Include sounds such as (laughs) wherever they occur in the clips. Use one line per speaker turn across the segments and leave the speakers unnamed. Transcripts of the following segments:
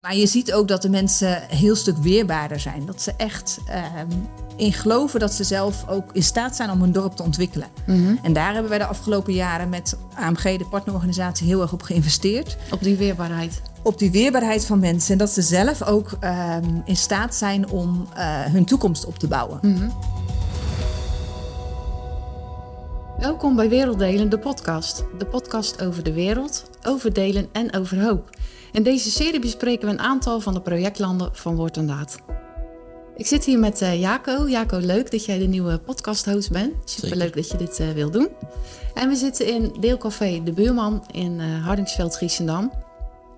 Maar je ziet ook dat de mensen een heel stuk weerbaarder zijn. Dat ze echt ehm, in geloven dat ze zelf ook in staat zijn om hun dorp te ontwikkelen. En daar hebben wij de afgelopen jaren met AMG, de partnerorganisatie, heel erg op geïnvesteerd.
Op die weerbaarheid.
Op die weerbaarheid van mensen. En dat ze zelf ook ehm, in staat zijn om eh, hun toekomst op te bouwen.
Welkom bij Werelddelen, de podcast. De podcast over de wereld, over delen en over hoop. In deze serie bespreken we een aantal van de projectlanden van Woord en Daad. Ik zit hier met eh, Jaco. Jaco, leuk dat jij de nieuwe podcast-host bent. Superleuk dat je dit eh, wil doen. En we zitten in Deelcafé De Buurman in eh Hardingsveld, Giesendam.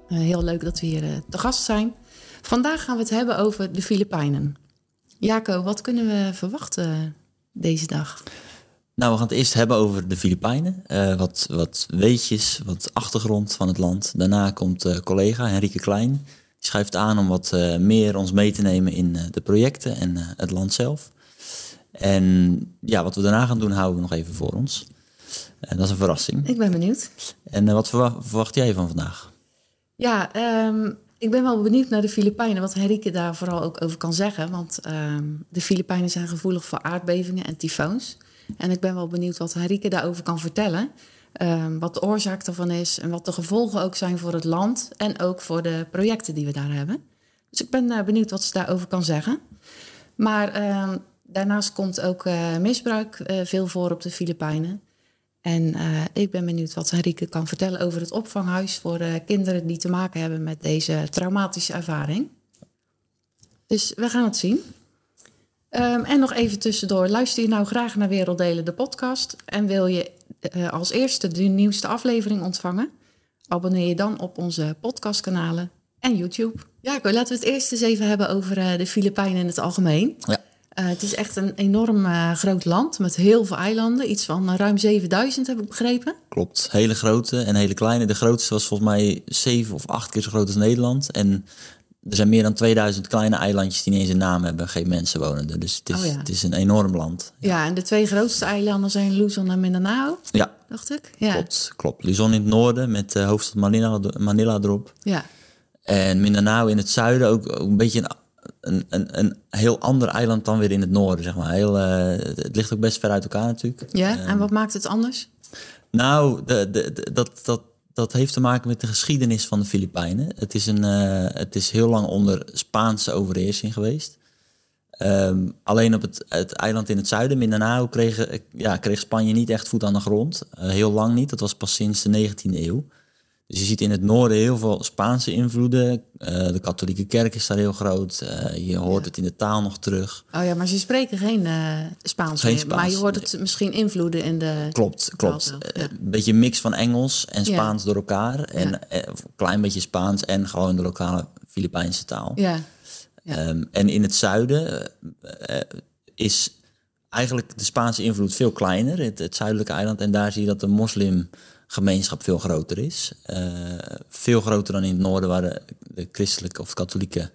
Eh, heel leuk dat we hier te gast zijn. Vandaag gaan we het hebben over de Filipijnen. Jaco, wat kunnen we verwachten deze dag?
Nou, we gaan het eerst hebben over de Filipijnen. Eh, wat, wat weetjes, wat achtergrond van het land. Daarna komt eh, collega Henrike Klein. Die schuift aan om wat eh, meer ons mee te nemen in de projecten en het land zelf. En ja, wat we daarna gaan doen, houden we nog even voor ons. En dat is een verrassing.
Ik ben benieuwd.
En wat verwa- verwacht jij van vandaag?
Ja, ehm, ik ben wel benieuwd naar de Filipijnen, wat Henrike daar vooral ook over kan zeggen. Want ehm, de Filipijnen zijn gevoelig voor aardbevingen en tyfoons. En ik ben wel benieuwd wat Henrike daarover kan vertellen. Ehm, wat de oorzaak daarvan is en wat de gevolgen ook zijn voor het land en ook voor de projecten die we daar hebben. Dus ik ben eh, benieuwd wat ze daarover kan zeggen. Maar ehm, daarnaast komt ook eh, misbruik eh, veel voor op de Filipijnen. En ik ben benieuwd wat Henrike kan vertellen over het opvanghuis voor kinderen die te maken hebben met deze traumatische ervaring. Dus we gaan het zien. Ehm, en nog even tussendoor, luister je nou graag naar Werelddelen, de podcast, en wil je eh, als eerste de nieuwste aflevering ontvangen? Abonneer je dan op onze podcastkanalen en YouTube. Ja, laten we het eerst eens even hebben over eh, de Filipijnen in het algemeen.
Ja.
Eh, het is echt een enorm groot land met heel veel eilanden. Iets van ruim 7000 heb ik begrepen.
Klopt, hele grote en hele kleine. De grootste was volgens mij zeven of acht keer zo groot als Nederland. En er zijn meer dan 2000 kleine eilandjes die niet eens een naam hebben, geen mensen wonen er. Dus het is,
Oh ja.
het is een enorm land.
Ja, en de twee grootste eilanden zijn Luzon en Mindanao,
Ja,
dacht ik. Ja,
klopt. klopt. Luzon in het noorden met de hoofdstad Manila, Manila erop.
ja.
En Mindanao in het zuiden ook, ook een beetje een, een, een, heel ander eiland dan weer in het noorden, zeg maar. Heel, eh, het ligt ook best ver uit elkaar natuurlijk.
ja. en wat maakt het anders?
Nou, de, de, de- dat, dat, dat heeft te maken met de geschiedenis van de Filipijnen. Het is, een, eh, het is heel lang onder Spaanse overheersing geweest. Ehm, alleen op het, het eiland in het zuiden, Mindanao, kreeg, ja, kreeg Spanje niet echt voet aan de grond. Eh, heel lang niet, dat was pas sinds de 19e eeuw. Dus je ziet in het noorden heel veel Spaanse invloeden. Eh, de katholieke kerk is daar heel groot. Eh, je hoort het in de taal nog terug.
Oh ja, maar ze spreken geen eh, Spaans
Geen
meer. Maar
Spaans,
je hoort het misschien invloeden in de...
Klopt, klopt.
ja.
Een beetje mix van Engels en
Ja.
Spaans door elkaar. En een klein beetje Spaans en gewoon de lokale Filipijnse taal.
Ja.
Ehm, en in het zuiden is eigenlijk de Spaanse invloed veel kleiner, het, het zuidelijke eiland. En daar zie je dat de moslimgemeenschap veel groter is. Eh, veel groter dan in het noorden, waar de, de christelijke of katholieke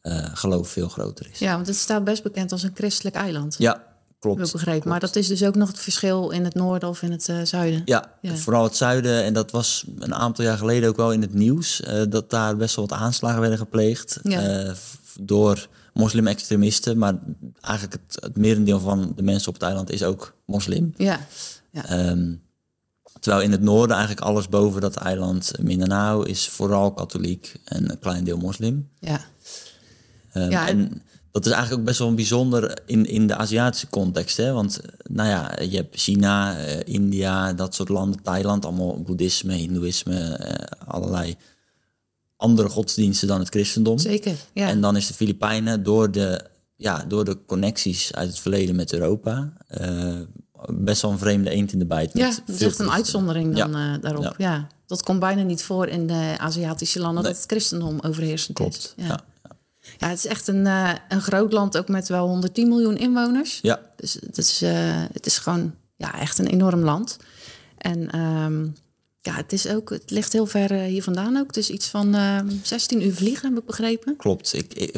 eh, geloof veel groter is.
ja, want het staat best bekend als een christelijk eiland.
Ja, klopt.
Begrepen. Maar dat is dus ook nog het verschil in het noorden of in het eh, zuiden.
Ja,
Ja.
vooral het zuiden. En dat was een aantal jaar geleden ook wel in het nieuws. dat daar best wel wat aanslagen werden gepleegd.
Ja.
door moslim-extremisten. Maar eigenlijk het, het merendeel van de mensen op het eiland is ook moslim.
Ja,
Ehm, terwijl in het noorden eigenlijk alles boven dat eiland Mindanao is vooral katholiek en een klein deel moslim.
ja.
Ehm,
Ja,
en dat is eigenlijk ook best wel bijzonder in, in de Aziatische context. Hè? Want nou ja, je hebt China, eh, India, dat soort landen, Thailand, allemaal boeddhisme, hindoeïsme, eh, allerlei andere godsdiensten dan het christendom.
zeker. Ja.
En dan is de Filipijnen door de, ja, door de connecties uit het verleden met Europa eh, best wel een vreemde eend in de bijt.
ja, het is echt een uitzondering dan eh, daarop. Ja.
Ja.
Dat komt bijna niet voor in de Aziatische landen
Nee.
dat het christendom overheersend.
Klopt.
Ja.
Ja.
Ja, het is echt een, eh, een groot land, ook met wel 110 miljoen inwoners.
Ja,
Dus het is, eh, het is gewoon ja, echt een enorm land. En ehm, ja, het, is ook, het ligt heel ver hier vandaan ook. Het is iets van ehm 16 uur vliegen, heb ik begrepen.
klopt. Ik, ik-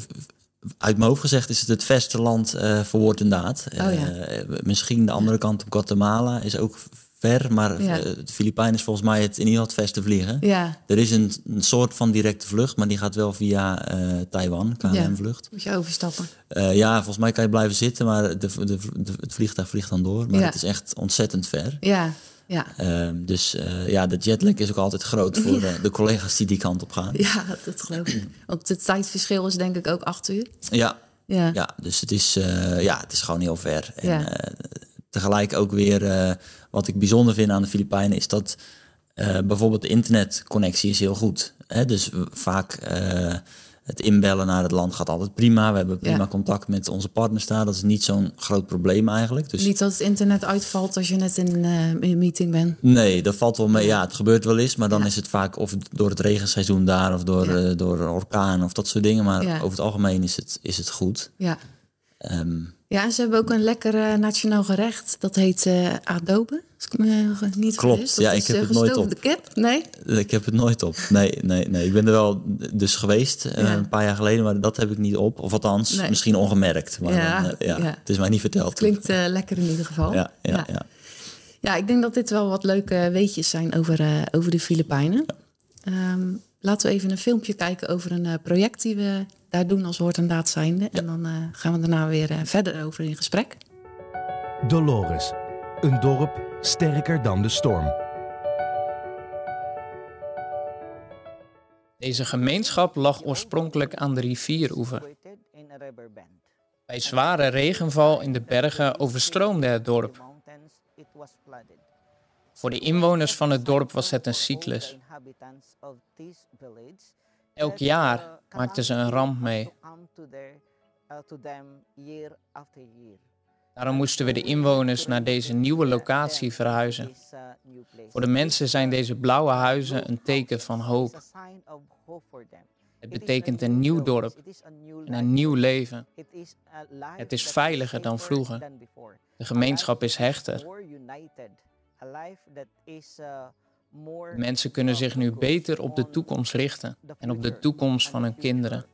uit mijn hoofd gezegd is het het verste land eh, voor woord en daad.
Oh ja.
Eh, misschien de andere kant op Guatemala is ook ver, maar
Ja.
eh, de Filipijnen is volgens mij het in ieder geval het verste vliegen.
Ja,
Er is een, een soort van directe vlucht, maar die gaat wel via eh, Taiwan, KLM-vlucht.
moet je overstappen.
Ja, volgens mij kan je blijven zitten, maar de, de, de, het vliegtuig vliegt dan door. Maar
Ja.
het is echt ontzettend ver.
Ja, ja.
Ehm, dus eh, ja, de jetlag is ook altijd groot voor de collega's die die kant op gaan.
Ja, dat geloof ik. (clears throat) Want het tijdverschil is denk ik ook acht uur.
Ja,
Ja.
ja dus het is, eh, ja, het is gewoon heel ver. En
Ja.
eh, tegelijk ook weer, wat ik bijzonder vind aan de Filipijnen, is dat bijvoorbeeld de internetconnectie is heel goed. Hè? Dus vaak het inbellen naar het land gaat altijd prima. We hebben prima
Ja.
contact met onze partners daar. Dat is niet zo'n groot probleem eigenlijk. Dus
Niet dat het internet uitvalt als je net in, eh, in een meeting bent.
Nee, dat valt wel mee. Ja, het gebeurt wel eens, maar dan
Ja.
is het vaak of door het regenseizoen daar of door,
Ja.
eh, door een orkaan of dat soort dingen. Maar over het algemeen is het, is het goed.
Ja.
Ehm,
Ja, ze hebben ook een lekker nationaal gerecht. Dat heet eh, adobe. Als ik me niet
Klopt, ja, ik
is,
heb
eh,
het nooit op.
kip? Nee?
ik heb het nooit op. Nee, nee, nee. Ik ben er wel dus geweest eh,
Ja.
een paar jaar geleden, maar dat heb ik niet op. Of althans,
Nee.
misschien ongemerkt. Maar
Ja,
dan, eh, ja,
ja.
het is mij niet verteld.
Klinkt eh, lekker in ieder geval.
Ja, ja, ja.
ja. Ja, ik denk dat dit wel wat leuke weetjes zijn over, eh, over de Filipijnen. Ehm, laten we even een filmpje kijken over een project die we daar doen als woord en daad zijnde. En dan eh, gaan we daarna weer verder over in gesprek.
Dolores, een dorp sterker dan de storm.
Deze gemeenschap lag oorspronkelijk aan de rivieroever. Bij zware regenval in de bergen overstroomde het dorp. Voor de inwoners van het dorp was het een cyclus. Elk jaar maakten ze een ramp mee. Daarom moesten we de inwoners naar deze nieuwe locatie verhuizen. Voor de mensen zijn deze blauwe huizen een teken van hoop. Het betekent een nieuw dorp en een nieuw leven. Het is veiliger dan vroeger. De gemeenschap is hechter. Mensen kunnen zich nu beter op de toekomst richten en op de toekomst van hun kinderen.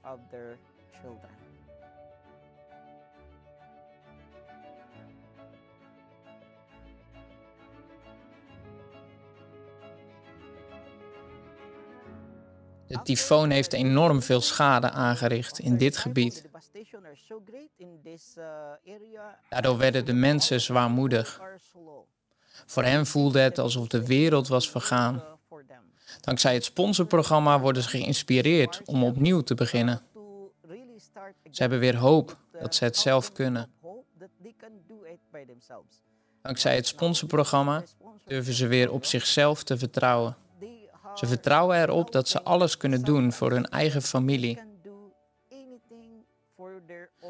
De tyfoon heeft enorm veel schade aangericht in dit gebied. Daardoor werden de mensen zwaarmoedig. Voor hen voelde het alsof de wereld was vergaan. Dankzij het sponsorprogramma worden ze geïnspireerd om opnieuw te beginnen. Ze hebben weer hoop dat ze het zelf kunnen. Dankzij het sponsorprogramma durven ze weer op zichzelf te vertrouwen. Ze vertrouwen erop dat ze alles kunnen doen voor hun eigen familie,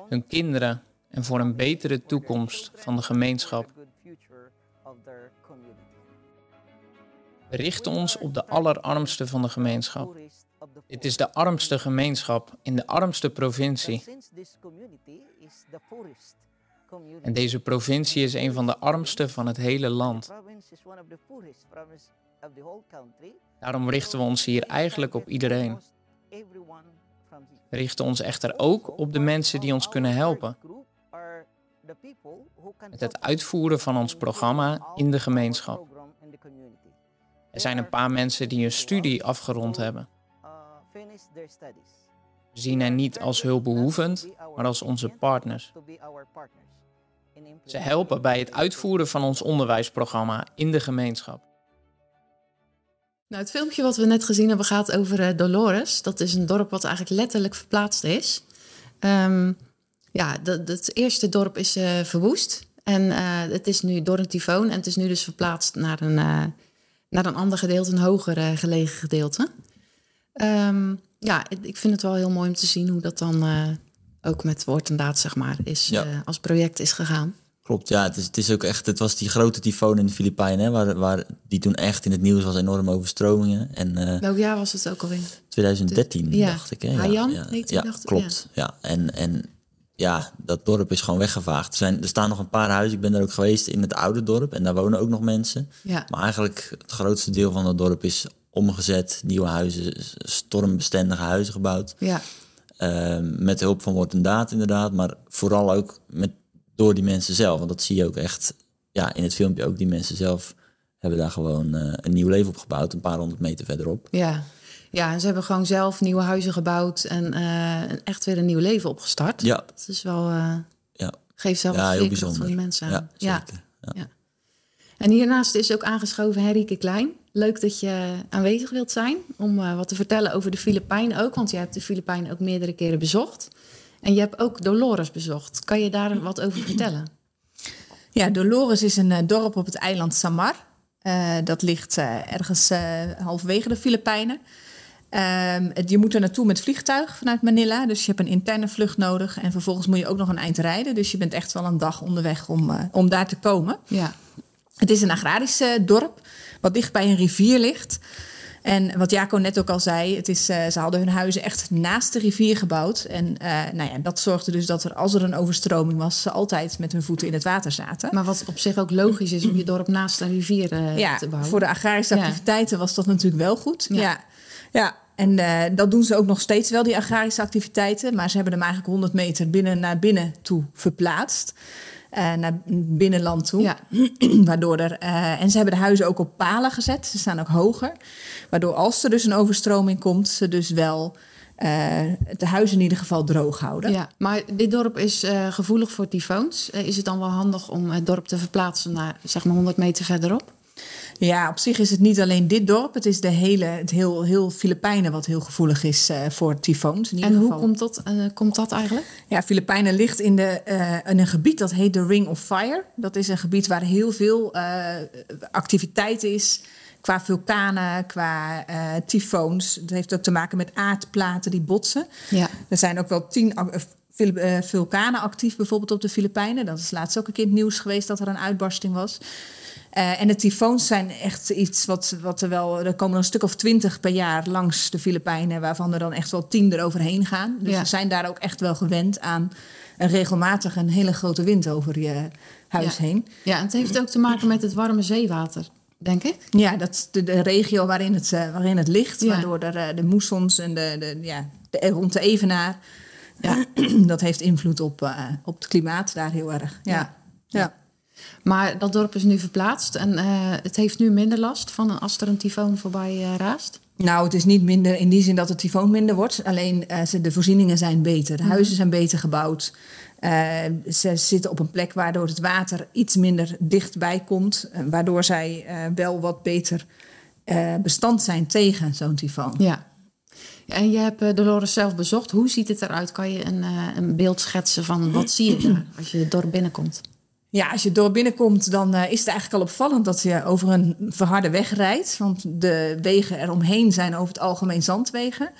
hun kinderen en voor een betere toekomst van de gemeenschap. We richten ons op de allerarmste van de gemeenschap. Dit is de armste gemeenschap in de armste provincie. En deze provincie is een van de armste van het hele land. Daarom richten we ons hier eigenlijk op iedereen. We richten ons echter ook op de mensen die ons kunnen helpen. Met het uitvoeren van ons programma in de gemeenschap. Er zijn een paar mensen die hun studie afgerond hebben. We zien hen niet als hulpbehoevend, maar als onze partners. Ze helpen bij het uitvoeren van ons onderwijsprogramma in de gemeenschap.
Nou, het filmpje wat we net gezien hebben gaat over eh, Dolores. Dat is een dorp wat eigenlijk letterlijk verplaatst is. Ehm, ja, dat, het eerste dorp is eh, verwoest. En eh, het is nu door een tyfoon. En het is nu dus verplaatst naar een, naar een ander gedeelte, een hoger gelegen gedeelte. Ehm, ja, ik- vind het wel heel mooi om te zien hoe dat dan ook met woord en daad, zeg maar, is,
Ja.
als project is gegaan.
Klopt, ja. Het is, het is ook echt, het was die grote tyfoon in de Filipijnen, hè, waar, waar die toen echt in het nieuws was, enorme overstromingen. En eh,
Welk jaar was het ook alweer?
2013,
Ja.
dacht ik. Hè? Ja,
heet
ja,
dacht
klopt. Ja. En, en ja, dat dorp is gewoon weggevaagd. Er, zijn, er staan nog een paar huizen. Ik ben er ook geweest in het oude dorp en daar wonen ook nog mensen.
Ja,
Maar eigenlijk het grootste deel van het dorp is omgezet. Nieuwe huizen, stormbestendige huizen gebouwd.
ja,
Ehm, met hulp van woord en daad inderdaad. Maar vooral ook met, door die mensen zelf. Want dat zie je ook echt ja, in het filmpje ook. Die mensen zelf hebben daar gewoon eh, een nieuw leven opgebouwd, een paar honderd meter verderop.
Ja. ja, en ze hebben gewoon zelf nieuwe huizen gebouwd en eh, echt weer een nieuw leven opgestart.
Ja,
Dat is wel, eh
ja,
geeft zelf
ja heel bijzonder.
van die mensen aan.
Ja, zeker. Ja.
En hiernaast is ook aangeschoven Henrike Klein. Leuk dat je aanwezig wilt zijn om wat te vertellen over de Filipijnen ook. Want je hebt de Filipijnen ook meerdere keren bezocht. En je hebt ook Dolores bezocht. Kan je daar wat over vertellen?
Ja, Dolores is een eh, dorp op het eiland Samar. Eh, dat ligt eh, ergens halverwege de Filipijnen. Ehm, het- je moet er naartoe met vliegtuig vanuit Manila. Dus je hebt een interne vlucht nodig. En vervolgens moet je ook nog een eind rijden. Dus je bent echt wel een dag onderweg om, om daar te komen.
Ja,
Het is een agrarisch dorp, wat dicht bij een rivier ligt. En wat Jaco net ook al zei, het is, eh, ze hadden hun huizen echt naast de rivier gebouwd. En eh, nou ja, dat zorgde dus dat er, als er een overstroming was, ze altijd met hun voeten in het water zaten.
maar wat op zich ook logisch is om je dorp naast een rivier eh,
ja,
te bouwen.
voor de agrarische
Ja.
activiteiten was dat natuurlijk wel goed.
Ja.
Ja, ja. En dat doen ze ook nog steeds wel, die agrarische activiteiten. Maar ze hebben hem eigenlijk 100 meter binnen naar binnen toe verplaatst. Eh, naar binnenland toe.
Ja. (clears throat)
Waardoor er, eh, en ze hebben de huizen ook op palen gezet. Ze staan ook hoger. Waardoor als er dus een overstroming komt, ze dus wel eh, de huizen in ieder geval droog houden.
Ja, maar dit dorp is eh, gevoelig voor tyfoons. Eh, is het dan wel handig om het dorp te verplaatsen naar zeg maar 100 meter verderop?
Ja, op zich is het niet alleen dit dorp. Het is de hele, het heel, heel Filipijnen wat heel gevoelig is eh, voor tyfoons. In ieder
En hoe
geval.
komt dat, eh, komt dat eigenlijk?
Ja, Filipijnen ligt in, de, eh, in een gebied dat heet de Ring of Fire. Dat is een gebied waar heel veel activiteit is. Qua vulkanen, qua eh, tyfoons. Het heeft ook te maken met aardplaten die botsen.
Ja.
Er zijn ook wel tien vulkanen actief bijvoorbeeld op de Filipijnen. Dat is laatst ook een keer het nieuws geweest dat er een uitbarsting was. Eh, en de tyfoons zijn echt iets wat, wat er wel... Er komen er een stuk of twintig per jaar langs de Filipijnen... waarvan er dan echt wel tien eroverheen gaan. Dus
Ja.
ze zijn daar ook echt wel gewend aan... een regelmatig een hele grote wind over je huis
Ja.
heen.
ja, en het heeft ook te maken met het warme zeewater, denk ik.
Ja, dat de, de regio waarin het, eh, waarin het ligt.
Ja.
Waardoor er, eh, de moessons en de, de, ja, de, rond de evenaar...
Ja. (clears throat)
dat heeft invloed op, op het klimaat daar heel erg. Ja.
Ja.
Ja.
Maar dat dorp is nu verplaatst en eh, het heeft nu minder last van als er een tyfoon voorbij eh, raast.
Nou, het is niet minder in die zin dat het tyfoon minder wordt. Alleen eh, de voorzieningen zijn beter. De huizen zijn beter gebouwd. Ze zitten op een plek waardoor het water iets minder dichtbij komt. waardoor zij wel wat beter bestand zijn tegen zo'n tyfoon.
Ja. En je hebt Dolores zelf bezocht. Hoe ziet het eruit? Kan je een, een beeld schetsen van wat zie je daar als je het dorp binnenkomt?
Ja, als je door binnenkomt, dan eh, is het eigenlijk al opvallend dat je over een verharde weg rijdt. Want de wegen eromheen zijn over het algemeen zandwegen.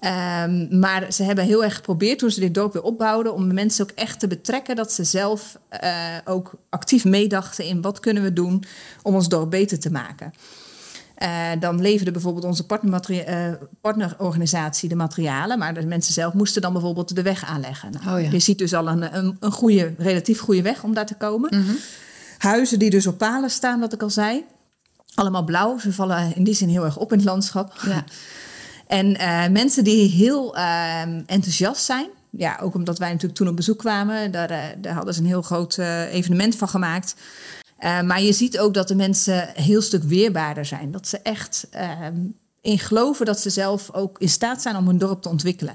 Ehm, maar ze hebben heel erg geprobeerd toen ze dit dorp weer opbouwden... om mensen ook echt te betrekken dat ze zelf eh, ook actief meedachten in... wat kunnen we doen om ons dorp beter te maken. Eh, dan leverde bijvoorbeeld onze eh, partnerorganisatie de materialen... maar de mensen zelf moesten dan bijvoorbeeld de weg aanleggen. Nou,
Oh ja.
Je ziet dus al een, een, een goede, relatief goede weg om daar te komen. Huizen die dus op palen staan, wat ik al zei. Allemaal blauw. Ze vallen in die zin heel erg op in het landschap.
Ja. (laughs)
En eh, mensen die heel eh, enthousiast zijn. Ja, ook omdat wij natuurlijk toen op bezoek kwamen. Daar, daar hadden ze een heel groot evenement van gemaakt. Eh, maar je ziet ook dat de mensen heel stuk weerbaarder zijn. Dat ze echt ehm, in geloven dat ze zelf ook in staat zijn om hun dorp te ontwikkelen.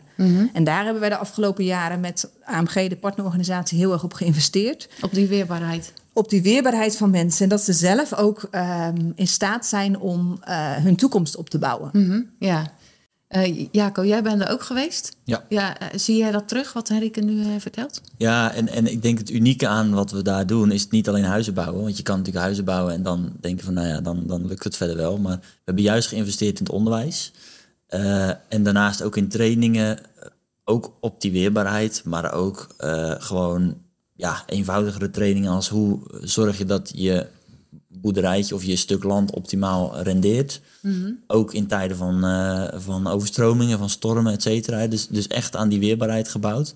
En daar hebben wij de afgelopen jaren met AMG, de partnerorganisatie, heel erg op geïnvesteerd
Op die weerbaarheid.
op die weerbaarheid van mensen. En dat ze zelf ook ehm, in staat zijn om eh, hun toekomst op te bouwen.
Mhm, Ja. Eh, Jaco, jij bent er ook geweest.
Ja.
ja eh, zie jij dat terug, wat Henrike nu eh, vertelt?
Ja, en, en ik denk het unieke aan wat we daar doen is niet alleen huizen bouwen. Want je kan natuurlijk huizen bouwen en dan denken van nou ja, dan, dan lukt het verder wel. Maar we hebben juist geïnvesteerd in het onderwijs. En daarnaast ook in trainingen, ook op die weerbaarheid, maar ook gewoon ja, eenvoudigere trainingen als hoe zorg je dat je boerderijtje of je stuk land optimaal rendeert. Ook in tijden van, eh, van overstromingen, van stormen, et cetera. Dus, dus echt aan die weerbaarheid gebouwd.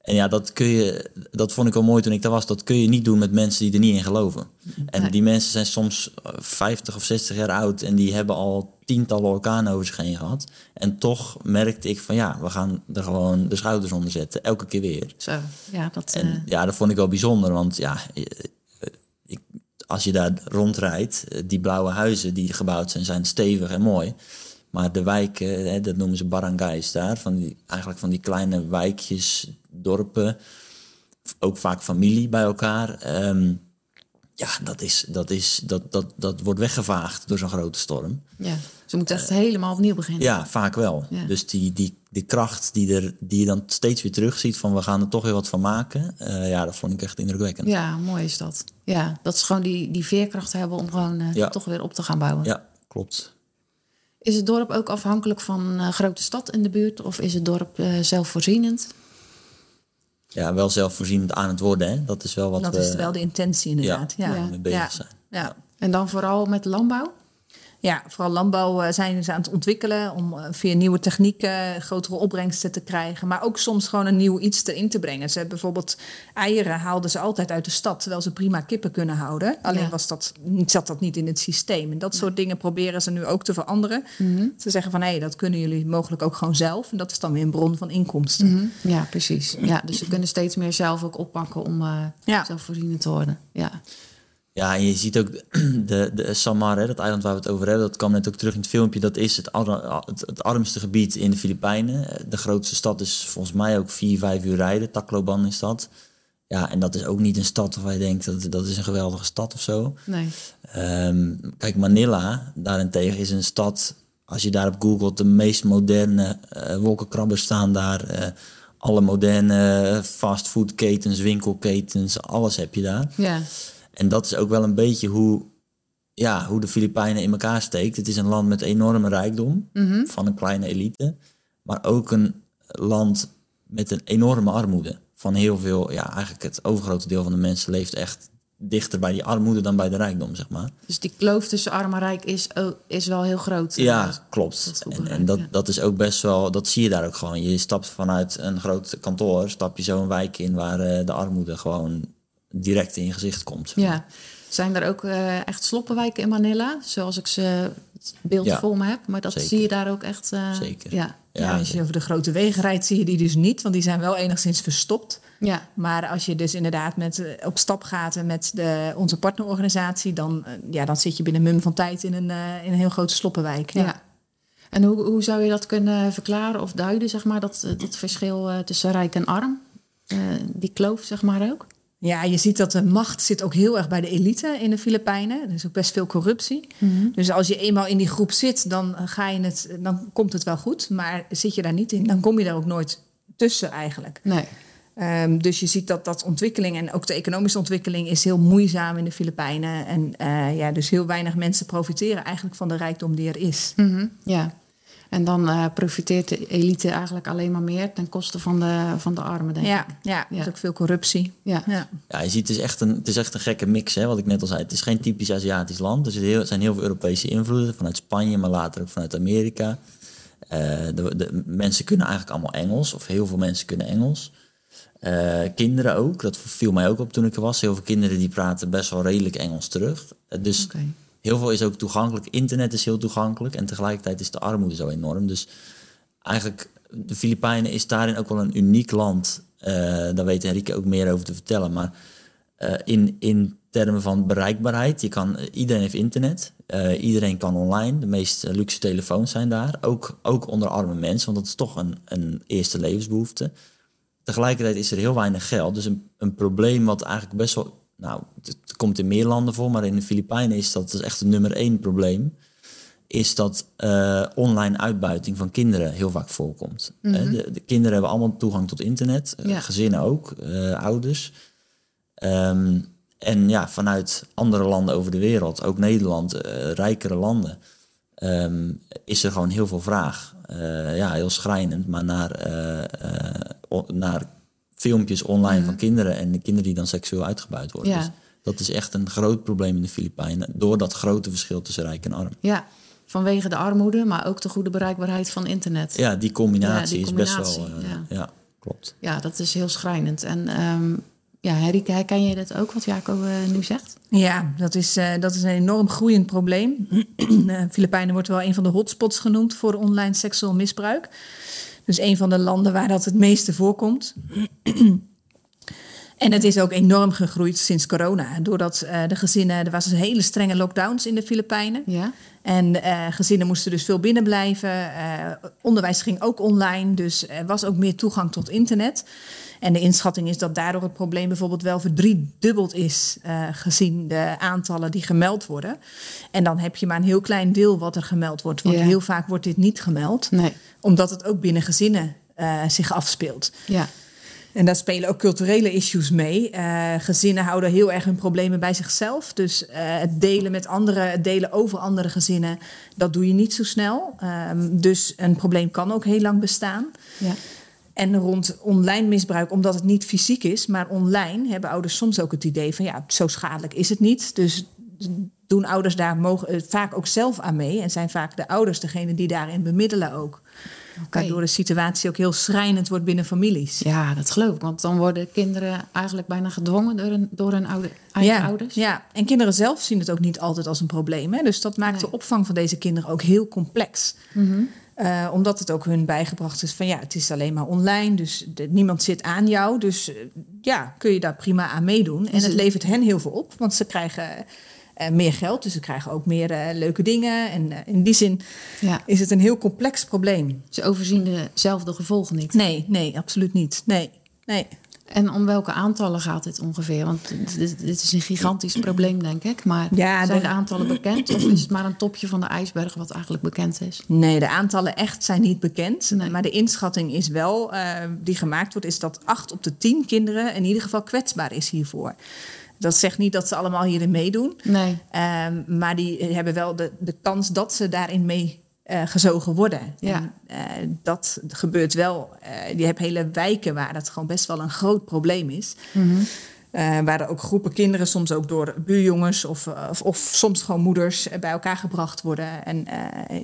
En ja, dat kun je, dat vond ik wel mooi toen ik daar was. Dat kun je niet doen met mensen die er niet in geloven. En
Nee.
die mensen zijn soms eh, 50 of 60 jaar oud en die hebben al tientallen orkanen over zich heen gehad. En toch merkte ik van ja, we gaan er gewoon de schouders onder zetten, elke keer weer.
Zo, ja, dat...
En
eh,
ja, dat vond ik wel bijzonder, want ja, eh, ik, als je daar rondrijdt, eh, die blauwe huizen die gebouwd zijn, zijn stevig en mooi. Maar de wijken, hè, dat noemen ze barangays daar, van die, eigenlijk van die kleine wijkjes, dorpen, ook vaak familie bij elkaar. Ehm, ja, dat, is, dat, is, dat, dat, dat wordt weggevaagd door zo'n grote storm.
Ja. Ze moeten echt helemaal opnieuw beginnen.
Ja, vaak wel.
Ja.
Dus die, die, die kracht die, er, die je dan steeds weer terugziet van we gaan er toch weer wat van maken. eh, ja, dat vond ik echt indrukwekkend.
Ja, mooi is dat. Ja, dat ze gewoon die, die veerkracht hebben om gewoon eh,
Ja.
toch weer op te gaan bouwen.
Ja, klopt.
Is het dorp ook afhankelijk van een grote stad in de buurt? Of is het dorp eh, zelfvoorzienend?
Ja, wel zelfvoorzienend aan het worden. Hè. Dat is wel wat
dat
we
is wel de intentie inderdaad. Ja,
ja,
ja.
mee bezig
Ja.
zijn.
ja.
En dan vooral met landbouw?
Ja, vooral landbouw eh, zijn ze aan het ontwikkelen om eh, via nieuwe technieken grotere opbrengsten te krijgen. Maar ook soms gewoon een nieuw iets erin te brengen. Ze bijvoorbeeld eieren haalden ze altijd uit de stad, terwijl ze prima kippen kunnen houden. Alleen
Ja.
was dat, zat dat niet in het systeem. En dat soort dingen proberen ze nu ook te veranderen.
Mhm.
Ze zeggen van hé, dat kunnen jullie mogelijk ook gewoon zelf. En dat is dan weer een bron van inkomsten.
Mhm. Ja, precies. Ja, dus ze kunnen steeds meer zelf ook oppakken om
Ja.
zelfvoorzienend te worden. Ja.
Ja, en je ziet ook (clears throat) de, de Samar, hè, dat eiland waar we het over hebben, dat kwam net ook terug in het filmpje. Dat is het, ar- het, het armste gebied in de Filipijnen. De grootste stad is volgens mij ook vier, vijf uur rijden. Tacloban is dat. Ja, en dat is ook niet een stad waar je denkt dat dat is een geweldige stad of zo.
Nee.
Ehm, kijk, Manila daarentegen is een stad, als je daar op googelt, de meest moderne eh, wolkenkrabbers staan daar. eh, alle moderne fastfoodketens, winkelketens, alles heb je daar.
Ja.
En dat is ook wel een beetje hoe, ja, hoe de Filipijnen in elkaar steekt. Het is een land met enorme rijkdom
Mhm.
van een kleine elite. Maar ook een land met een enorme armoede. Van heel veel, ja, eigenlijk het overgrote deel van de mensen leeft echt dichter bij die armoede dan bij de rijkdom, zeg maar.
Dus die kloof tussen arm en rijk is, is wel heel groot.
Ja, klopt. En, dat,
ja.
dat is ook best wel, dat zie je daar ook gewoon. Je stapt vanuit een groot kantoor, stap je zo een wijk in waar eh, de armoede gewoon direct in je gezicht komt.
Ja. Zijn er ook eh, echt sloppenwijken in Manila? Zoals ik ze het beeld
Ja,
voor me heb. Maar dat
zeker.
zie je daar ook echt... eh,
Zeker.
Ja.
Ja, als je over de grote wegen rijdt, zie je die dus niet, want die zijn wel enigszins verstopt.
Ja.
Maar als je dus inderdaad met, eh, op stap gaat en met de, onze partnerorganisatie, dan, ja, dan zit je binnen mum van tijd in een, eh, in een heel grote sloppenwijk. Ja.
Ja. En hoe, hoe zou je dat kunnen verklaren of duiden, zeg maar, dat, dat verschil eh, tussen rijk en arm? Eh, die kloof, zeg maar ook?
Ja, je ziet dat de macht zit ook heel erg bij de elite in de Filipijnen. Er is ook best veel corruptie. Dus als je eenmaal in die groep zit, dan, ga je het, dan komt het wel goed. Maar zit je daar niet in, dan kom je daar ook nooit tussen eigenlijk.
Nee.
Ehm, dus je ziet dat dat ontwikkeling en ook de economische ontwikkeling is heel moeizaam in de Filipijnen. En eh, ja, dus heel weinig mensen profiteren eigenlijk van de rijkdom die er is.
Mhm, Ja. En dan eh, profiteert de elite eigenlijk alleen maar meer ten koste van de, van de armen, denk
Ja,
ik.
ja, er is
Ja.
ook veel corruptie.
Ja.
Ja.
Ja, je ziet, het is echt een, het is echt een gekke mix, hè, wat ik net al zei. Het is geen typisch Aziatisch land. Er zit heel- er zijn heel veel Europese invloeden, vanuit Spanje, maar later ook vanuit Amerika. Eh, de, de mensen kunnen eigenlijk allemaal Engels, of heel veel mensen kunnen Engels. Eh, kinderen ook, dat viel mij ook op toen ik er was. Heel veel kinderen die praten best wel redelijk Engels terug. Dus
Oké.
Heel veel is ook toegankelijk. Internet is heel toegankelijk en tegelijkertijd is de armoede zo enorm. Dus eigenlijk, de Filipijnen is daarin ook wel een uniek land. Eh, daar weet Enrique ook meer over te vertellen. Maar eh, in, in termen van bereikbaarheid, je kan, iedereen heeft internet. Eh, iedereen kan online. De meest eh, luxe telefoons zijn daar. Ook, ook onder arme mensen, want dat is toch een, een eerste levensbehoefte. Tegelijkertijd is er heel weinig geld. Dus een, een probleem wat eigenlijk best wel... Nou, het, komt in meer landen voor, maar in de Filipijnen is dat, dat is echt het nummer één probleem. Is dat eh, online uitbuiting van kinderen heel vaak voorkomt. Hè, de, de kinderen hebben allemaal toegang tot internet. eh,
Ja.
Gezinnen ook, eh, ouders. Ehm, en ja, vanuit andere landen over de wereld, ook Nederland, rijkere landen, ehm, is er gewoon heel veel vraag. Ja, heel schrijnend, maar naar, naar filmpjes online van kinderen en de kinderen die dan seksueel uitgebuit worden.
Ja.
Dus dat is echt een groot probleem in de Filipijnen, door dat grote verschil tussen rijk en arm.
Ja, vanwege de armoede, maar ook de goede bereikbaarheid van internet.
Ja, die combinatie,
Ja, die
is best wel. eh,
ja.
ja. klopt.
Ja, dat is heel schrijnend. En ehm, ja, Henrike, herken je dat ook, wat Jaco eh, nu zegt?
Ja, dat is, eh, dat is een enorm groeiend probleem. (clears throat) De Filipijnen wordt wel een van de hotspots genoemd voor online seksueel misbruik. Dus een van de landen waar dat het meeste voorkomt. (clears throat) En het is ook enorm gegroeid sinds corona. Doordat uh, de gezinnen, er was een hele strenge lockdowns in de Filipijnen.
Ja.
En uh, gezinnen moesten dus veel binnen blijven. Uh, onderwijs ging ook online, dus er was ook meer toegang tot internet. En de inschatting is dat daardoor het probleem bijvoorbeeld wel verdriedubbeld is, uh, gezien de aantallen die gemeld worden. En dan heb je maar een heel klein deel wat er gemeld wordt, want
Ja.
heel vaak wordt dit niet gemeld,
Nee.
omdat het ook binnen gezinnen uh, zich afspeelt.
Ja.
En daar spelen ook culturele issues mee. Uh, gezinnen houden heel erg hun problemen bij zichzelf. Dus uh, het delen met anderen, het delen over andere gezinnen, dat doe je niet zo snel. Um, dus een probleem kan ook heel lang bestaan.
Ja.
En rond online misbruik, omdat het niet fysiek is, maar online, hebben ouders soms ook het idee van ja, zo schadelijk is het niet. Dus doen ouders daar mogen, vaak ook zelf aan mee. En zijn vaak de ouders degene die daarin bemiddelen ook. Okay. Waardoor de situatie ook heel schrijnend wordt binnen families.
Ja, dat geloof ik. Want dan worden kinderen eigenlijk bijna gedwongen door hun, door hun oude, eigen
ja,
ouders.
Ja, en kinderen zelf zien het ook niet altijd als een probleem. Hè? Dus dat maakt nee. de opvang van deze kinderen ook heel complex.
Mm -hmm.
Uh, omdat het ook hun bijgebracht is van ja, het is alleen maar online. Dus de, niemand zit aan jou. Dus uh, ja, kun je daar prima aan meedoen. En het levert hen heel veel op. Want ze krijgen uh, meer geld. Dus ze krijgen ook meer leuke dingen. En in die zin
ja.
is het een heel complex probleem.
Ze overzien dezelfde gevolgen niet.
Nee, nee, absoluut niet. Nee, nee.
En om welke aantallen gaat dit ongeveer? Want dit, dit is een gigantisch probleem, denk ik. Maar
ja,
zijn de... de aantallen bekend? Of is het maar een topje van de ijsberg wat eigenlijk bekend is?
Nee, de aantallen echt zijn niet bekend. Nee. Maar de inschatting is wel, uh, die gemaakt wordt, is dat acht op de tien kinderen in ieder geval kwetsbaar is hiervoor. Dat zegt niet dat ze allemaal hierin meedoen.
Nee.
Um, maar die hebben wel de, de kans dat ze daarin mee uh, gezogen worden.
Ja.
En, uh, dat gebeurt wel. Uh, je hebt hele wijken waar dat gewoon best wel een groot probleem is.
Mm -hmm.
waar er ook groepen kinderen, soms ook door buurjongens of, of, of soms gewoon moeders bij elkaar gebracht worden. En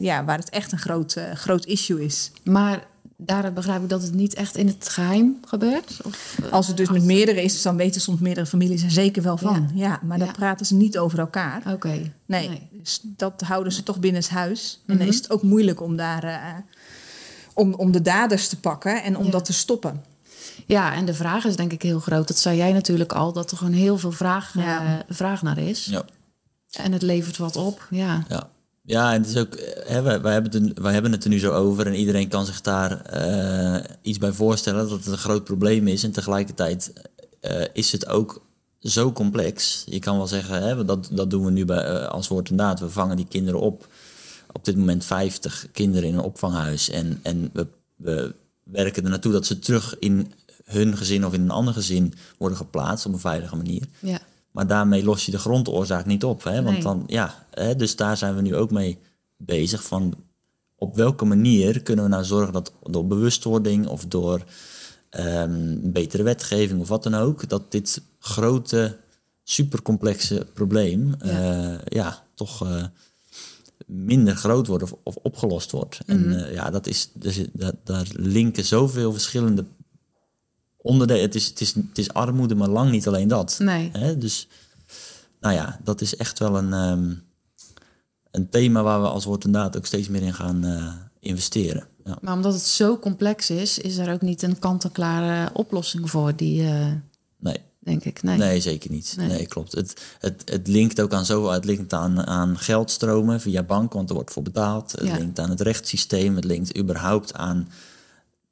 ja, waar het echt een groot, groot issue is.
Maar daar begrijp ik dat het niet echt in het geheim gebeurt? Of,
Als het dus met meerdere is, dan weten soms meerdere families er zeker wel van. Ja, ja maar ja. daar praten ze niet over elkaar.
Oké.
Okay. Nee, nee, dus dat houden ze toch binnen het huis. En mm -hmm. dan is het ook moeilijk om daar uh, om, om de daders te pakken en om ja. dat te stoppen.
Ja, en de vraag is denk ik heel groot. Dat zei jij natuurlijk al, dat er gewoon heel veel vraag, ja. uh, vraag naar is.
Ja.
En het levert wat op. Ja.
ja. Ja, en het is ook, hè, wij, hebben het, hebben het er nu zo over en iedereen kan zich daar uh, iets bij voorstellen dat het een groot probleem is. En tegelijkertijd uh, is het ook zo complex. Je kan wel zeggen, hè, dat, dat doen we nu bij, als woord en daad. We vangen die kinderen op. Op dit moment 50 kinderen in een opvanghuis. En, en we, we werken er naartoe dat ze terug in hun gezin of in een ander gezin worden geplaatst op een veilige manier.
Ja.
Maar daarmee los je de grondoorzaak niet op. Hè? Want
nee.
dan, ja, hè, dus daar zijn we nu ook mee bezig. Van op welke manier kunnen we nou zorgen dat door bewustwording of door um, betere wetgeving of wat dan ook, dat dit grote, supercomplexe probleem ja, uh, ja toch uh, minder groot wordt of, of opgelost wordt. Mm -hmm. En uh, ja, dat is, dus, dat, daar linken zoveel verschillende onderdelen. Het is, het, is, het is armoede, maar lang niet alleen dat.
Nee.
Hè? Dus nou ja, dat is echt wel een, um, een thema waar we als woord en daad ook steeds meer in gaan uh, investeren. Ja.
Maar omdat het zo complex is, is er ook niet een kant-en-klare oplossing voor die. Uh,
nee.
Denk ik. Nee,
nee zeker niet. Nee, nee klopt. Het, het, het linkt ook aan zoveel. Het linkt aan, aan geldstromen via bank, want er wordt voor betaald. Het
ja.
linkt aan het rechtssysteem. Het linkt überhaupt aan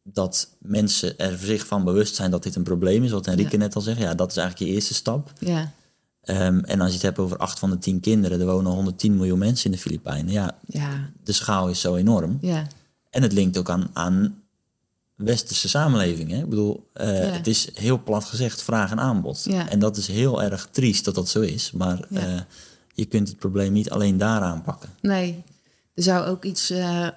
dat mensen er zich van bewust zijn dat dit een probleem is. Wat Henrike ja. net al zegt. Ja, dat is eigenlijk je eerste stap.
Ja.
Um, en als je het hebt over acht van de tien kinderen, er wonen 110 miljoen mensen in de Filipijnen. Ja,
ja.
de schaal is zo enorm.
Ja.
En het linkt ook aan, aan westerse samenlevingen. Ik bedoel, uh, ja. het is heel plat gezegd vraag en aanbod.
Ja.
En dat is heel erg triest dat dat zo is. Maar ja. uh, je kunt het probleem niet alleen daar aanpakken.
Nee, er zou ook iets uh,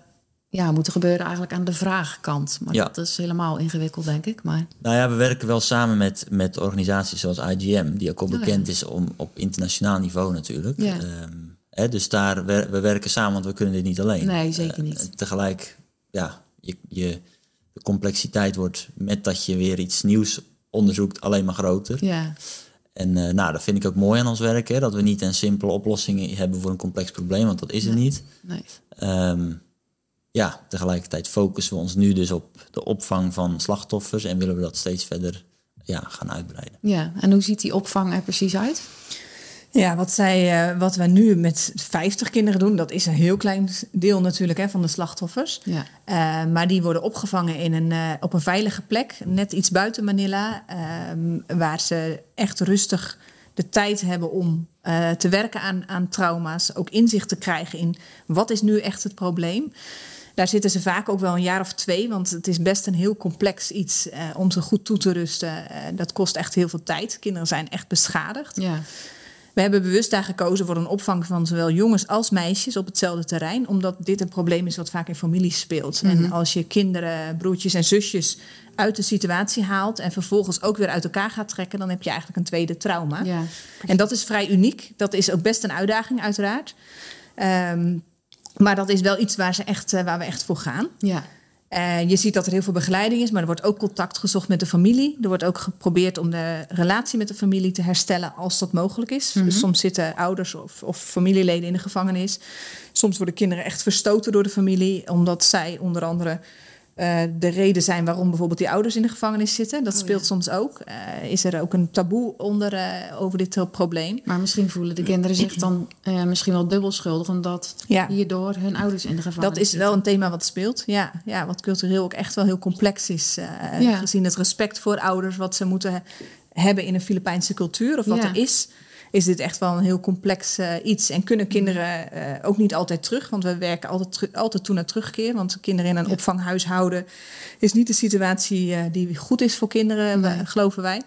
ja, moeten gebeuren eigenlijk aan de vraagkant. Maar
Ja.
dat is helemaal ingewikkeld, denk ik. Maar
Nou ja, we werken wel samen met, met organisaties zoals IGM, die ook al
Oh ja.
bekend is om, op internationaal niveau natuurlijk.
Ja.
Ehm, hè, dus daar, we, we werken samen, want we kunnen dit niet alleen.
Nee, zeker niet.
tegelijk, ja, je, je, de complexiteit wordt met dat je weer iets nieuws onderzoekt alleen maar groter.
ja,
En eh, nou, dat vind ik ook mooi aan ons werk, hè, dat we niet een simpele oplossing hebben voor een complex probleem, want dat is het
Nee.
niet.
nee.
Ehm, ja, tegelijkertijd focussen we ons nu dus op de opvang van slachtoffers en willen we dat steeds verder ja, gaan uitbreiden.
Ja, en hoe ziet die opvang er precies uit?
Ja, wat, zij, uh, wat wij nu met 50 kinderen doen, dat is een heel klein deel natuurlijk hè, van de slachtoffers.
Ja.
Uh, maar die worden opgevangen in een, uh, op een veilige plek, net iets buiten Manila, ehm, waar ze echt rustig de tijd hebben om te werken aan, aan trauma's, ook inzicht te krijgen in wat is nu echt het probleem. Daar zitten ze vaak ook wel een jaar of twee, want het is best een heel complex iets om ze goed toe te rusten. dat kost echt heel veel tijd. Kinderen zijn echt beschadigd.
Ja.
We hebben bewust daar gekozen voor een opvang van zowel jongens als meisjes op hetzelfde terrein, omdat dit een probleem is wat vaak in families speelt. Mm -hmm. En als je kinderen, broertjes en zusjes uit de situatie haalt en vervolgens ook weer uit elkaar gaat trekken, dan heb je eigenlijk een tweede trauma.
Ja.
En dat is vrij uniek. Dat is ook best een uitdaging, uiteraard. Um, maar dat is wel iets waar, ze echt, uh, waar we echt voor gaan.
Ja.
Uh, je ziet dat er heel veel begeleiding is, maar er wordt ook contact gezocht met de familie. Er wordt ook geprobeerd om de relatie met de familie te herstellen als dat mogelijk is.
Mhm.
Dus soms zitten ouders of, of, familieleden in de gevangenis. Soms worden kinderen echt verstoten door de familie, omdat zij onder andere uh, de reden zijn waarom bijvoorbeeld die ouders in de gevangenis zitten. Dat
Oh,
speelt
ja.
soms ook. Uh, is er ook een taboe onder uh, over dit probleem.
Maar misschien voelen de kinderen zich dan misschien wel dubbel schuldig, omdat
Ja.
hierdoor hun ouders in de gevangenis
Dat is wel een thema wat speelt. Ja, ja, wat cultureel ook echt wel heel complex is. eh,
Ja.
Gezien het respect voor ouders, wat ze moeten he- hebben in een Filipijnse cultuur, of wat er is. Is dit echt wel een heel complex eh, iets? En kunnen kinderen eh, ook niet altijd terug? Want we werken altijd, altijd toe naar terugkeer. Want kinderen in een
Ja.
opvanghuis houden is niet de situatie eh, die goed is voor kinderen,
Nee.
geloven wij.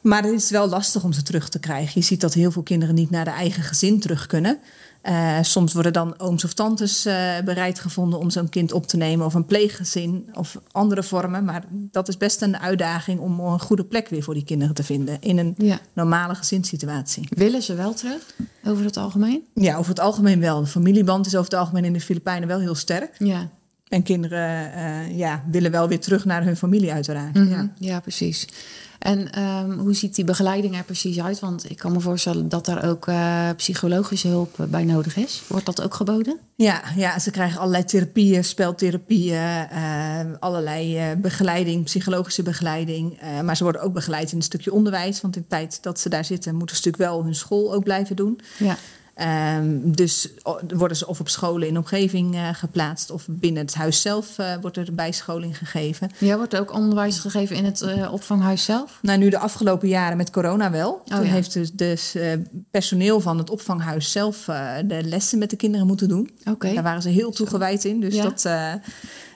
Maar het is wel lastig om ze terug te krijgen. Je ziet dat heel veel kinderen niet naar de eigen gezin terug kunnen. Eh, soms worden dan ooms of tantes eh, bereid gevonden om zo'n kind op te nemen, of een pleeggezin of andere vormen. Maar dat is best een uitdaging om een goede plek weer voor die kinderen te vinden in een
Ja.
normale gezinssituatie.
Willen ze wel terug, over het algemeen?
Ja, over het algemeen wel. De familieband is over het algemeen in de Filipijnen wel heel sterk.
Ja,
En kinderen eh, ja, willen wel weer terug naar hun familie, uiteraard.
Mhm.
ja.
ja, precies. En ehm, hoe ziet die begeleiding er precies uit? Want ik kan me voorstellen dat daar ook eh, psychologische hulp eh, bij nodig is. Wordt dat ook geboden?
Ja, ja, ze krijgen allerlei therapieën, speltherapieën, eh, allerlei eh, begeleiding, psychologische begeleiding. Maar ze worden ook begeleid in een stukje onderwijs. Want in de tijd dat ze daar zitten, moeten ze natuurlijk wel hun school ook blijven doen.
Ja.
Ehm, dus worden ze of op scholen in de omgeving eh, geplaatst, of binnen het huis zelf eh, wordt er bijscholing gegeven.
Ja, wordt er ook onderwijs gegeven in het eh, opvanghuis zelf?
Nou, nu de afgelopen jaren met corona wel. Toen
ja.
heeft dus, dus personeel van het opvanghuis zelf de lessen met de kinderen moeten doen.
Oké.
Daar waren ze heel toegewijd in. Dus
Ja.
dat,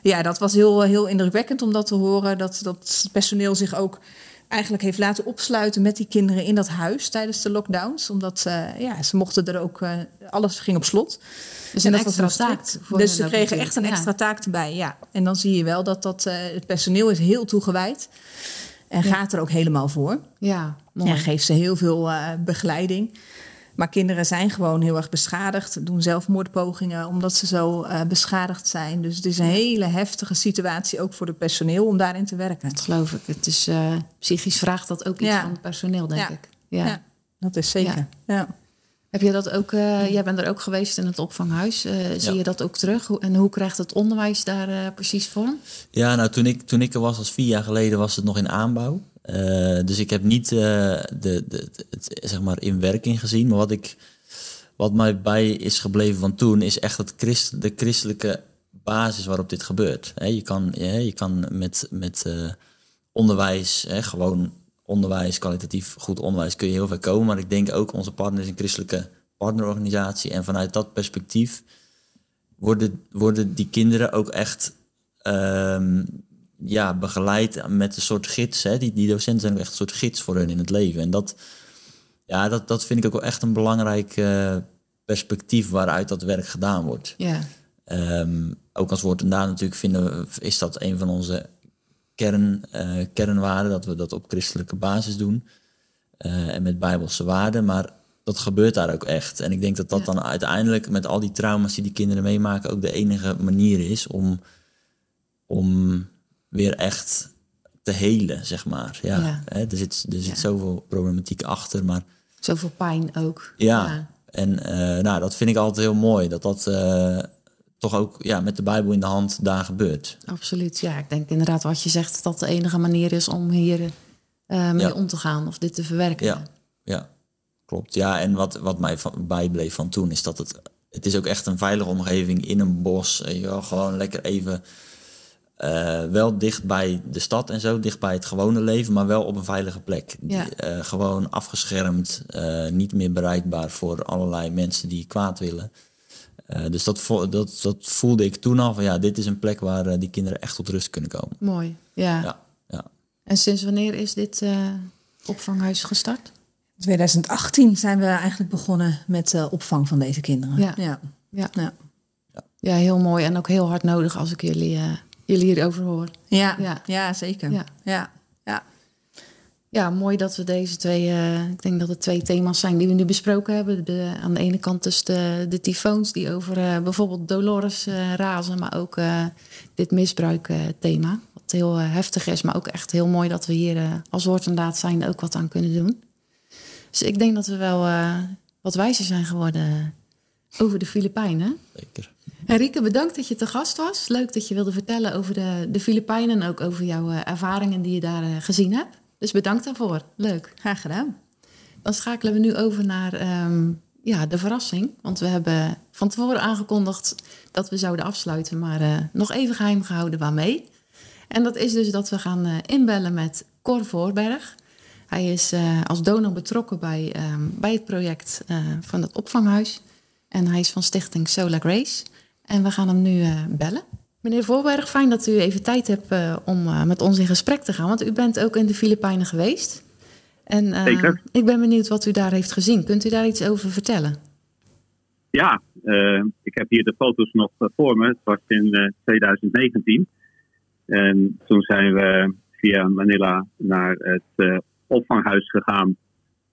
ja, dat was heel, heel indrukwekkend om dat te horen. Dat, dat het personeel zich ook eigenlijk heeft laten opsluiten met die kinderen in dat huis tijdens de lockdowns. Omdat eh, ja, ze mochten er ook, eh, alles ging op slot.
Dus
En
een extra taak. voor
Dus ze kregen echt een
Ja.
extra taak erbij. Ja. En dan zie je wel dat, dat eh, het personeel is heel toegewijd. En
Ja.
gaat er ook helemaal voor.
Ja, mooi.
En geeft ze heel veel begeleiding. Maar kinderen zijn gewoon heel erg beschadigd. Doen zelfmoordpogingen omdat ze zo eh, beschadigd zijn. Dus het is een hele heftige situatie ook voor het personeel om daarin te werken.
Dat geloof ik. Het is, eh, psychisch vraagt dat ook iets
Ja.
van het personeel, denk
Ja.
ik. Ja.
Ja. Dat is zeker. Ja.
Heb je dat ook, eh, jij bent er ook geweest in het opvanghuis. Eh, zie
Ja.
je dat ook terug? Hoe- En hoe krijgt het onderwijs daar eh, precies vorm?
Ja, nou toen ik, toen ik er was als vier jaar geleden was het nog in aanbouw. Eh, dus ik heb niet eh, de, de, het, zeg maar in werking gezien. Maar wat, ik, wat mij bij is gebleven van toen is echt het christ, de christelijke basis waarop dit gebeurt. Je, kan, je kan met, met eh, onderwijs, gewoon onderwijs, kwalitatief goed onderwijs, kun je heel ver komen. Maar ik denk ook onze partner is een christelijke partnerorganisatie. En vanuit dat perspectief worden, worden die kinderen ook echt ehm, ja, begeleid met een soort gids. Hè? Die, die docenten zijn ook echt een soort gids voor hun in het leven. En dat, ja, dat, dat vind ik ook wel echt een belangrijk eh, perspectief waaruit dat werk gedaan wordt.
Ja,
Ehm, ook als woord en daad natuurlijk vinden we, is dat een van onze kern, eh, kernwaarden, dat we dat op christelijke basis doen. eh, en met bijbelse waarden, maar dat gebeurt daar ook echt. En ik denk dat dat
Ja.
dan uiteindelijk met al die trauma's die die kinderen meemaken ook de enige manier is om, om weer echt te helen, zeg maar. Ja,
Ja.
Hè, er zit, er zit
Ja.
zoveel problematiek achter, maar
zoveel pijn ook.
ja, en eh, nou, dat vind ik altijd heel mooi. Dat dat eh, toch ook ja, met de Bijbel in de hand daar gebeurt.
absoluut. Ja, ik denk inderdaad wat je zegt, dat dat de enige manier is om hier eh, mee om te gaan of dit te verwerken.
Ja, ja, klopt. Ja, en wat, wat mij van, bijbleef van toen is dat het... Het is ook echt een veilige omgeving in een bos. je gewoon lekker even... eh, wel dicht bij de stad en zo, dicht bij het gewone leven, maar wel op een veilige plek. Die, eh, gewoon afgeschermd, eh, niet meer bereikbaar voor allerlei mensen die kwaad willen. Eh, dus dat, vo- dat, dat voelde ik toen al van ja, dit is een plek waar die kinderen echt tot rust kunnen komen.
Mooi, ja.
Ja, ja.
En sinds wanneer is dit eh, opvanghuis gestart?
2018 zijn we eigenlijk begonnen met de opvang van deze kinderen.
Ja.
ja.
Ja.
Ja.
Ja, heel mooi en ook heel hard nodig als ik jullie, eh, jullie hierover hoor.
Ja.
Ja.
Ja. zeker.
Ja.
Ja. Ja.
Ja, mooi dat we deze twee, eh, ik denk dat het twee thema's zijn die we nu besproken hebben. De, aan de ene kant dus de, de tyfoons die over eh, bijvoorbeeld Dolores eh, razen, maar ook dit misbruikthema. wat heel heftig is, maar ook echt heel mooi dat we hier als woord en daad zijn ook wat aan kunnen doen. Dus ik denk dat we wel wat wijzer zijn geworden over de Filipijnen.
Zeker.
Henrike, bedankt dat je te gast was. Leuk dat je wilde vertellen over de, de Filipijnen en ook over jouw eh, ervaringen die je daar eh, gezien hebt. Dus bedankt daarvoor. Leuk.
Graag gedaan.
Dan schakelen we nu over naar ehm, ja, de verrassing. Want we hebben van tevoren aangekondigd dat we zouden afsluiten, maar eh, nog even geheim gehouden waarmee. En dat is dus dat we gaan inbellen met Cor Voorberg. Hij is als donor betrokken bij, ehm, bij het project van het opvanghuis. En hij is van stichting Solar Grace. En we gaan hem nu eh, bellen. Meneer Voorberg, fijn dat u even tijd hebt eh, om eh, met ons in gesprek te gaan. Want u bent ook in de Filipijnen geweest. En eh,
Zeker.
ik ben benieuwd wat u daar heeft gezien. Kunt u daar iets over vertellen?
Ja, eh, ik heb hier de foto's nog voor me. Het was in eh, 2019. En toen zijn we via Manila naar het eh, opvanghuis gegaan.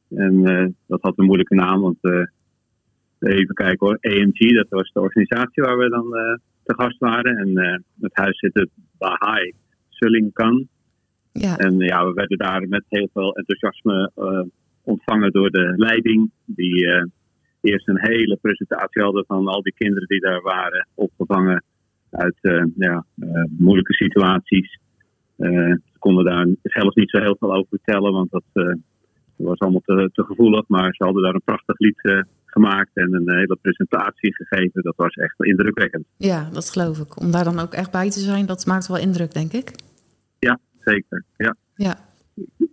En eh, dat had een moeilijke naam, want eh, even kijken hoor. AMG, dat was de organisatie waar we dan eh, te gast waren. En eh, het huis zit het Bahai Sulingkan.
Ja,
En ja, we werden daar met heel veel enthousiasme eh, ontvangen door de leiding. Die eerst een hele presentatie hadden van al die kinderen die daar waren opgevangen uit ja, moeilijke situaties. Ze konden daar zelf niet zo heel veel over vertellen, want dat was allemaal te, te gevoelig. Maar ze hadden daar een prachtig lied gemaakt en een hele presentatie gegeven. Dat was echt indrukwekkend.
ja, dat geloof ik. Om daar dan ook echt bij te zijn, dat maakt wel indruk, denk ik.
Ja, zeker. Ja.
Ja,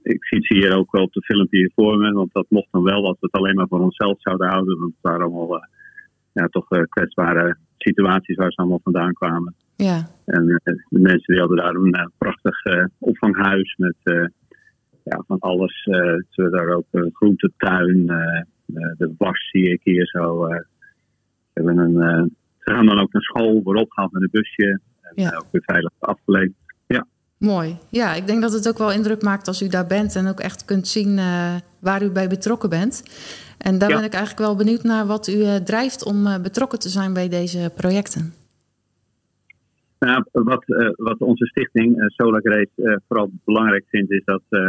ik zie het hier ook wel op de filmpje hier voor me. Want dat mocht dan wel als we het alleen maar voor onszelf zouden houden. Want het waren allemaal eh, ja, toch eh, kwetsbare situaties waar ze allemaal vandaan kwamen.
ja,
En eh, de mensen die hadden daar een eh, prachtig eh, opvanghuis met eh, ja, van alles. eh, ze daar ook een groentetuin. Eh, eh, de was zie ik hier zo. eh. ze, hebben een, eh, ze gaan dan ook naar school, worden opgehaald met een busje. En
Ja.
eh, ook weer veilig afgeleverd.
mooi. Ja, ik denk dat het ook wel indruk maakt als u daar bent en ook echt kunt zien eh, waar u bij betrokken bent. En daar
Ja.
ben ik eigenlijk wel benieuwd naar wat u eh, drijft om eh, betrokken te zijn bij deze projecten.
Nou, wat, eh, wat onze stichting eh, Solar Grace eh, vooral belangrijk vindt, is dat eh,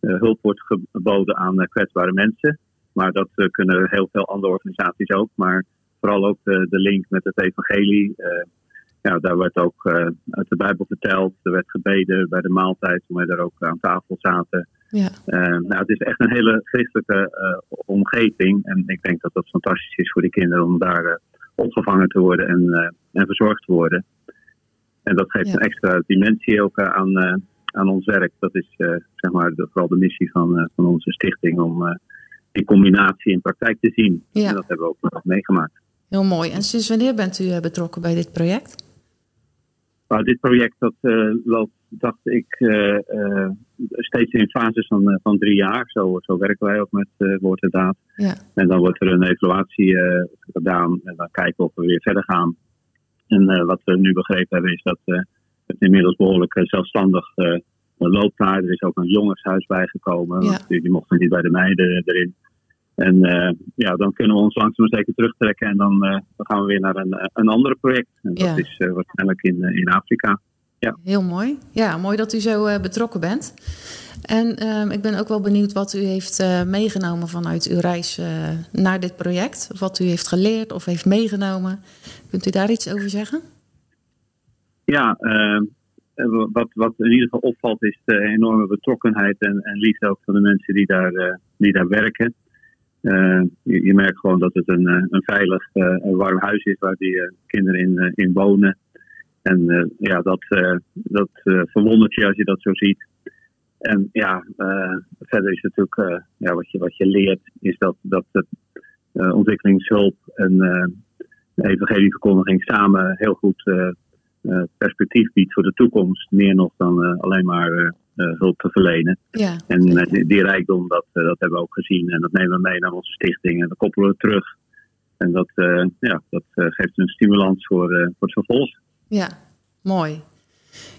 eh, hulp wordt geboden aan eh, kwetsbare mensen. Maar dat eh, kunnen heel veel andere organisaties ook. Maar vooral ook de, de link met het evangelie. eh, ja, daar werd ook eh, uit de Bijbel verteld. Er werd gebeden bij de maaltijd toen wij daar ook aan tafel zaten.
Ja,
nou, het is echt een hele christelijke omgeving. En ik denk dat dat fantastisch is voor die kinderen om daar eh, opgevangen te worden en, en verzorgd te worden. En dat geeft
Ja.
een extra dimensie ook aan, aan ons werk. Dat is zeg maar de, vooral de missie van, van onze stichting om die combinatie in praktijk te zien.
Ja.
En dat hebben we ook nog meegemaakt.
heel mooi. En sinds wanneer bent u eh, betrokken bij dit project?
Maar dit project dat, eh, loopt, dacht ik, eh, steeds in fases van, van drie jaar. Zo, zo werken wij ook met woord en daad.
Ja,
En dan wordt er een evaluatie gedaan en dan kijken of we weer verder gaan. En wat we nu begrepen hebben is dat het inmiddels behoorlijk eh, zelfstandig loopt daar. Er is ook een jongenshuis bijgekomen,
Ja.
want die, die mochten niet bij de meiden erin. En eh, ja, dan kunnen we ons langzaam zeker terugtrekken en dan, eh, dan gaan we weer naar een, eh, een ander project. En dat
Ja.
is waarschijnlijk in, in Afrika.
heel mooi. Ja, mooi dat u zo betrokken bent. En ehm, ik ben ook wel benieuwd wat u heeft meegenomen vanuit uw reis naar dit project. Wat u heeft geleerd of heeft meegenomen. Kunt u daar iets over zeggen?
Ja, eh, wat, wat in ieder geval opvalt is de enorme betrokkenheid en, en liefde ook van de mensen die daar, die daar werken. Je, je, merkt gewoon dat het een, een veilig, een warm huis is waar die kinderen in, in wonen. En ja, dat, dat verwondert je als je dat zo ziet. En ja, verder is het natuurlijk, ja, wat, je, wat je leert, is dat, dat ontwikkelingshulp en uh, evangelieverkondiging samen heel goed uh, perspectief biedt voor de toekomst. Meer nog dan uh, alleen maar uh, hulp te verlenen.
Ja,
en die, die, rijkdom, dat, dat hebben we ook gezien. En dat nemen we mee naar onze stichting en dat koppelen we terug. En dat, ja, dat geeft een stimulans voor, voor het vervolg.
Ja, mooi.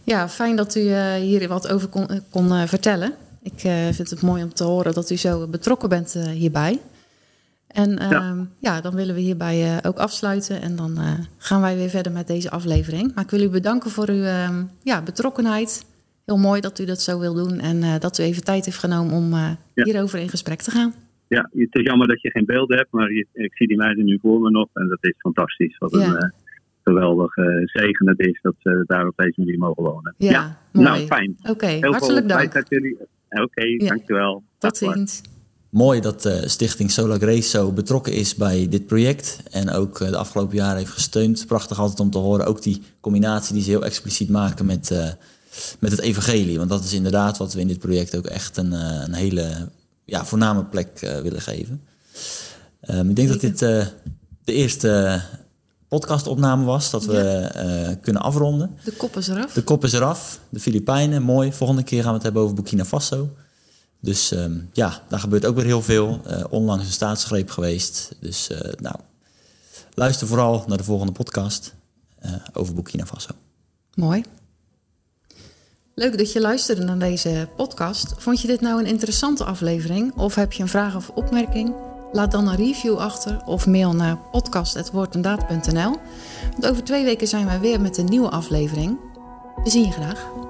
Ja, fijn dat u hier wat over kon, kon vertellen. Ik vind het mooi om te horen dat u zo betrokken bent hierbij. En ja. Ehm, ja. dan willen we hierbij uh, ook afsluiten. En dan uh, gaan wij weer verder met deze aflevering. Maar ik wil u bedanken voor uw uh, ja, betrokkenheid. Heel mooi dat u dat zo wil doen. En eh, dat u even tijd heeft genomen om ja. hierover in gesprek te gaan.
Ja, het is jammer dat je geen beelden hebt. Maar je, ik zie die meiden nu voor me nog. En dat is fantastisch. Wat een geweldige zegen het is dat ze daar op deze manier mogen wonen.
Ja,
mooi. Nou, fijn.
Oké, hartelijk dank.
Oké, okay, dankjewel.
Tot ziens
mooi dat de stichting Solar Grace zo betrokken is bij dit project. En ook eh, de afgelopen jaren heeft gesteund. Prachtig altijd om te horen. Ook die combinatie die ze heel expliciet maken met, uh, met het evangelie. Want dat is inderdaad wat we in dit project ook echt een, uh, een hele ja, voorname plek uh, willen geven. Um, ik denk dat dit de eerste podcastopname was. Dat we ja. kunnen afronden.
De kop is eraf.
De kop is eraf. De Filipijnen, mooi. Volgende keer gaan we het hebben over Burkina Faso. Dus um, ja, daar gebeurt ook weer heel veel. Uh, onlangs een staatsgreep geweest. Dus nou, luister vooral naar de volgende podcast over Burkina Faso.
Mooi. Leuk dat je luisterde naar deze podcast. Vond je dit nou een interessante aflevering? Of heb je een vraag of opmerking? Laat dan een review achter of mail naar podcast.woordendaad.nl. Want over twee weken zijn wij weer met een nieuwe aflevering. We zien je graag.